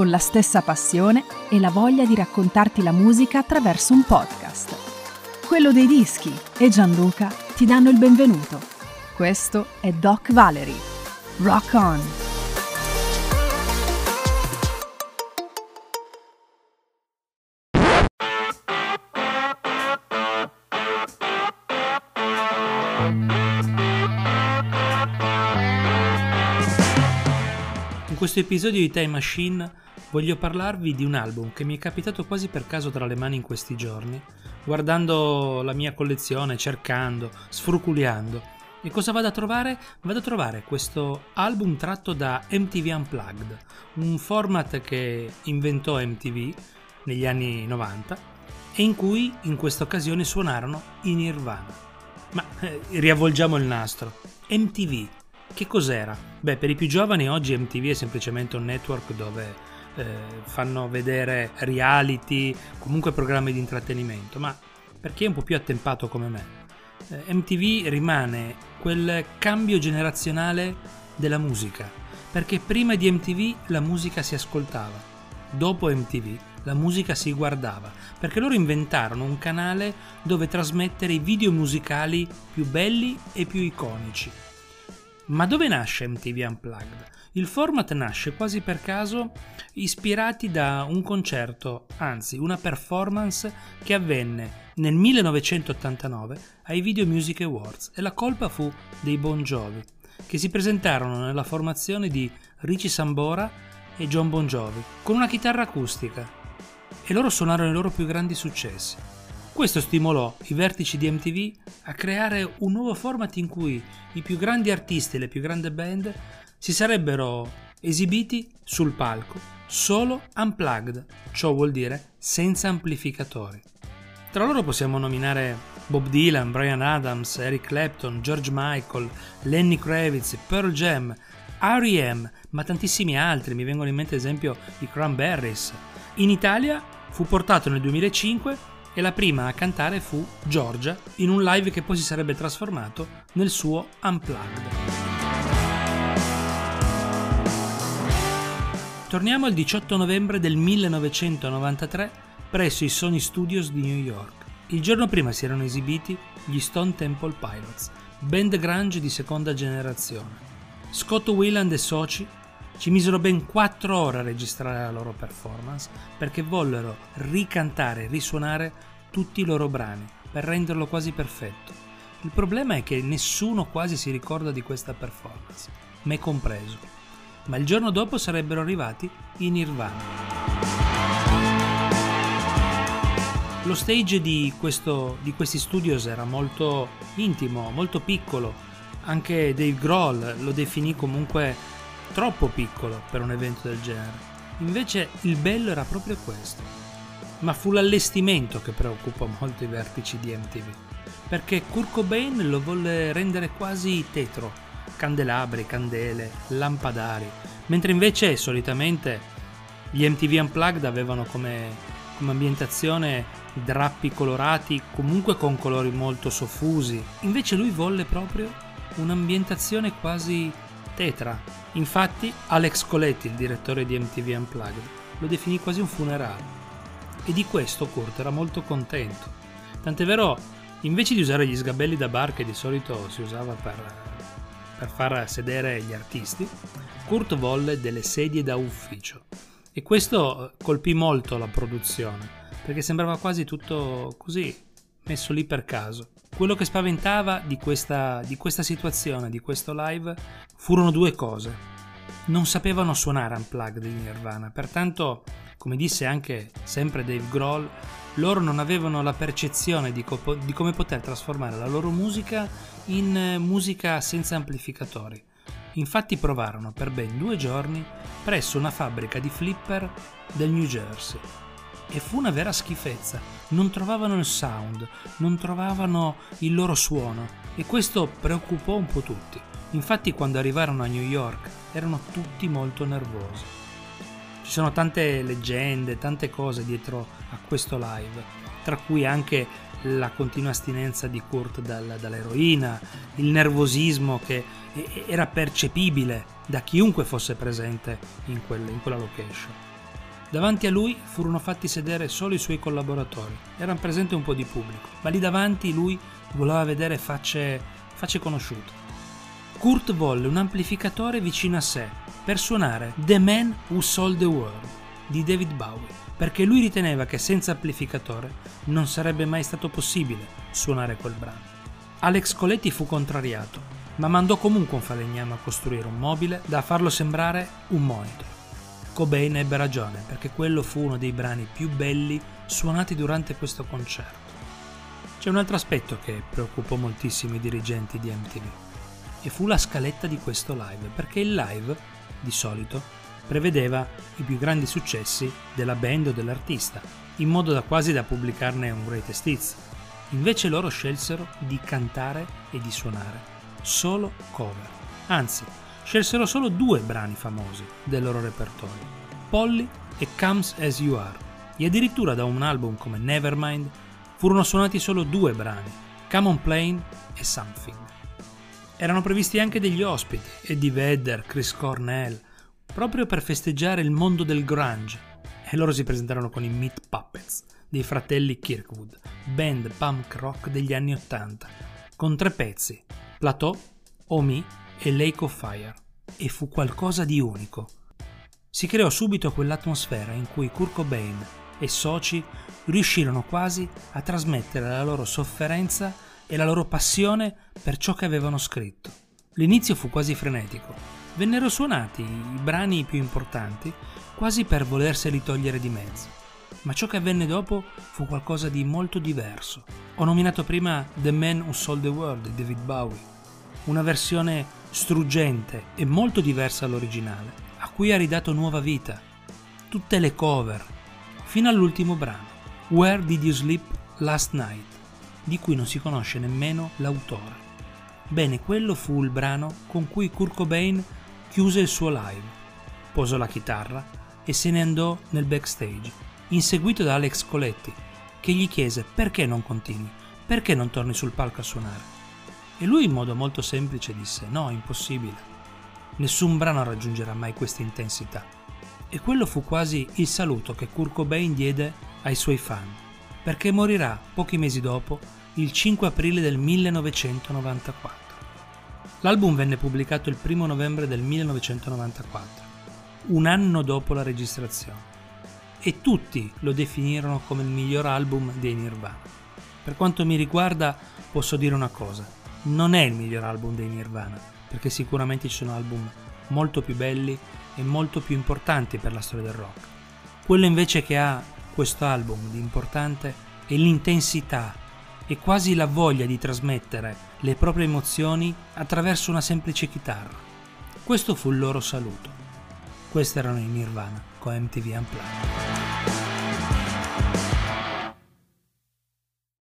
con la stessa passione e la voglia di raccontarti la musica attraverso un podcast. Quello dei dischi e Gianluca ti danno il benvenuto. Questo è Doc Valerie. Rock on! In questo episodio di Time Machine voglio parlarvi di un album che mi è capitato quasi per caso tra le mani in questi giorni, guardando la mia collezione, cercando, sfruculiando. E cosa vado a trovare? Vado a trovare questo album tratto da MTV Unplugged, un format che inventò MTV negli anni 90 e in cui in questa occasione suonarono i Nirvana. Ma eh, riavvolgiamo il nastro. MTV, che cos'era? Beh, per i più giovani oggi MTV è semplicemente un network dove eh, fanno vedere reality, comunque programmi di intrattenimento, ma per chi è un po' più attempato come me, eh, MTV rimane quel cambio generazionale della musica, perché prima di MTV la musica si ascoltava, dopo MTV la musica si guardava, perché loro inventarono un canale dove trasmettere i video musicali più belli e più iconici. Ma dove nasce MTV Unplugged? Il format nasce quasi per caso ispirati da un concerto, anzi una performance che avvenne nel 1989 ai Video Music Awards e la colpa fu dei Bon Jovi, che si presentarono nella formazione di Richie Sambora e John Bon Jovi, con una chitarra acustica, e loro suonarono i loro più grandi successi. Questo stimolò i vertici di MTV a creare un nuovo format in cui i più grandi artisti e le più grandi band si sarebbero esibiti sul palco solo unplugged, ciò vuol dire senza amplificatori. Tra loro possiamo nominare Bob Dylan, Brian Adams, Eric Clapton, George Michael, Lenny Kravitz, Pearl Jam, R.E.M., ma tantissimi altri, mi vengono in mente ad esempio i Cranberries. In Italia fu portato nel 2005 e la prima a cantare fu Georgia in un live che poi si sarebbe trasformato nel suo Unplugged. Torniamo al 18 novembre del 1993 presso i Sony Studios di New York. Il giorno prima si erano esibiti gli Stone Temple Pilots, band grunge di seconda generazione. Scott Wieland e soci ci misero ben 4 ore a registrare la loro performance perché vollero ricantare e risuonare tutti i loro brani per renderlo quasi perfetto. Il problema è che nessuno quasi si ricorda di questa performance, me compreso. Ma il giorno dopo sarebbero arrivati i Nirvana. Lo stage di, questo, di, questi studios era molto intimo, molto piccolo. Anche Dave Grohl lo definì comunque troppo piccolo per un evento del genere. Invece il bello era proprio questo. Ma fu l'allestimento che preoccupò molto i vertici di MTV, perché Kurt Cobain lo volle rendere quasi tetro, candelabri, candele, lampadari, mentre invece solitamente gli MTV Unplugged avevano come, come ambientazione drappi colorati, comunque con colori molto soffusi. Invece lui volle proprio un'ambientazione quasi tetra. Infatti Alex Coletti, il direttore di MTV Unplugged, lo definì quasi un funerale. E di questo Kurt era molto contento. Tant'è vero, invece di usare gli sgabelli da bar che di solito si usava per, per far sedere gli artisti, Kurt volle delle sedie da ufficio. E questo colpì molto la produzione, perché sembrava quasi tutto così, messo lì per caso. Quello che spaventava di questa, di questa situazione, di questo live, furono due cose. Non sapevano suonare unplugged di Nirvana, pertanto, come disse anche sempre Dave Grohl, loro non avevano la percezione di, co- di come poter trasformare la loro musica in eh, musica senza amplificatori. Infatti provarono per ben due giorni presso una fabbrica di flipper del New Jersey. E fu una vera schifezza. Non trovavano il sound, non trovavano il loro suono e questo preoccupò un po' tutti. Infatti quando arrivarono a New York erano tutti molto nervosi. Ci sono tante leggende, tante cose dietro a questo live, tra cui anche la continua astinenza di Kurt dal, dall'eroina, il nervosismo che era percepibile da chiunque fosse presente in, quel, in quella location. Davanti a lui furono fatti sedere solo i suoi collaboratori, era presente un po' di pubblico, ma lì davanti lui voleva vedere facce, facce conosciute. Kurt volle un amplificatore vicino a sé per suonare The Man Who Sold the World di David Bowie, perché lui riteneva che senza amplificatore non sarebbe mai stato possibile suonare quel brano. Alex Coletti fu contrariato, ma mandò comunque un falegname a costruire un mobile da farlo sembrare un monitor. Cobain ebbe ragione, perché quello fu uno dei brani più belli suonati durante questo concerto. C'è un altro aspetto che preoccupò moltissimo i dirigenti di MTV e fu la scaletta di questo live, perché il live, di solito, prevedeva i più grandi successi della band o dell'artista, in modo da quasi da pubblicarne un greatest hits. Invece loro scelsero di cantare e di suonare solo cover. Anzi, scelsero solo due brani famosi del loro repertorio, Polly e Comes As You Are, e addirittura da un album come Nevermind furono suonati solo due brani, Come On Plane e Something. Erano previsti anche degli ospiti, Eddie Vedder, Chris Cornell, proprio per festeggiare il mondo del grunge, e loro si presentarono con i Meat Puppets dei fratelli Kirkwood, band punk rock degli anni Ottanta, con tre pezzi, Plateau, Omi e Lake of Fire, e fu qualcosa di unico. Si creò subito quell'atmosfera in cui Kurt Cobain e soci riuscirono quasi a trasmettere la loro sofferenza e la loro passione per ciò che avevano scritto. L'inizio fu quasi frenetico. Vennero suonati i brani più importanti quasi per volerseli togliere di mezzo. Ma ciò che avvenne dopo fu qualcosa di molto diverso. Ho nominato prima The Man Who Sold the World di David Bowie, una versione struggente e molto diversa dall'originale, a cui ha ridato nuova vita. Tutte le cover, fino all'ultimo brano, Where Did You Sleep Last Night? di cui non si conosce nemmeno l'autore. Bene, quello fu il brano con cui Kurt Cobain chiuse il suo live, posò la chitarra e se ne andò nel backstage, inseguito da Alex Coletti, che gli chiese perché non continui, perché non torni sul palco a suonare. E lui in modo molto semplice disse no, impossibile. Nessun brano raggiungerà mai questa intensità. E quello fu quasi il saluto che Kurt Cobain diede ai suoi fan, perché morirà pochi mesi dopo, il 5 aprile del 1994. L'album venne pubblicato il 1 novembre del 1994, un anno dopo la registrazione, e tutti lo definirono come il miglior album dei Nirvana. Per quanto mi riguarda, posso dire una cosa, non è il miglior album dei Nirvana, perché sicuramente ci sono album molto più belli e molto più importanti per la storia del rock. Quello invece che ha questo album di importante è l'intensità e quasi la voglia di trasmettere le proprie emozioni attraverso una semplice chitarra. Questo fu il loro saluto. Questi erano i Nirvana con MTV Unplugged.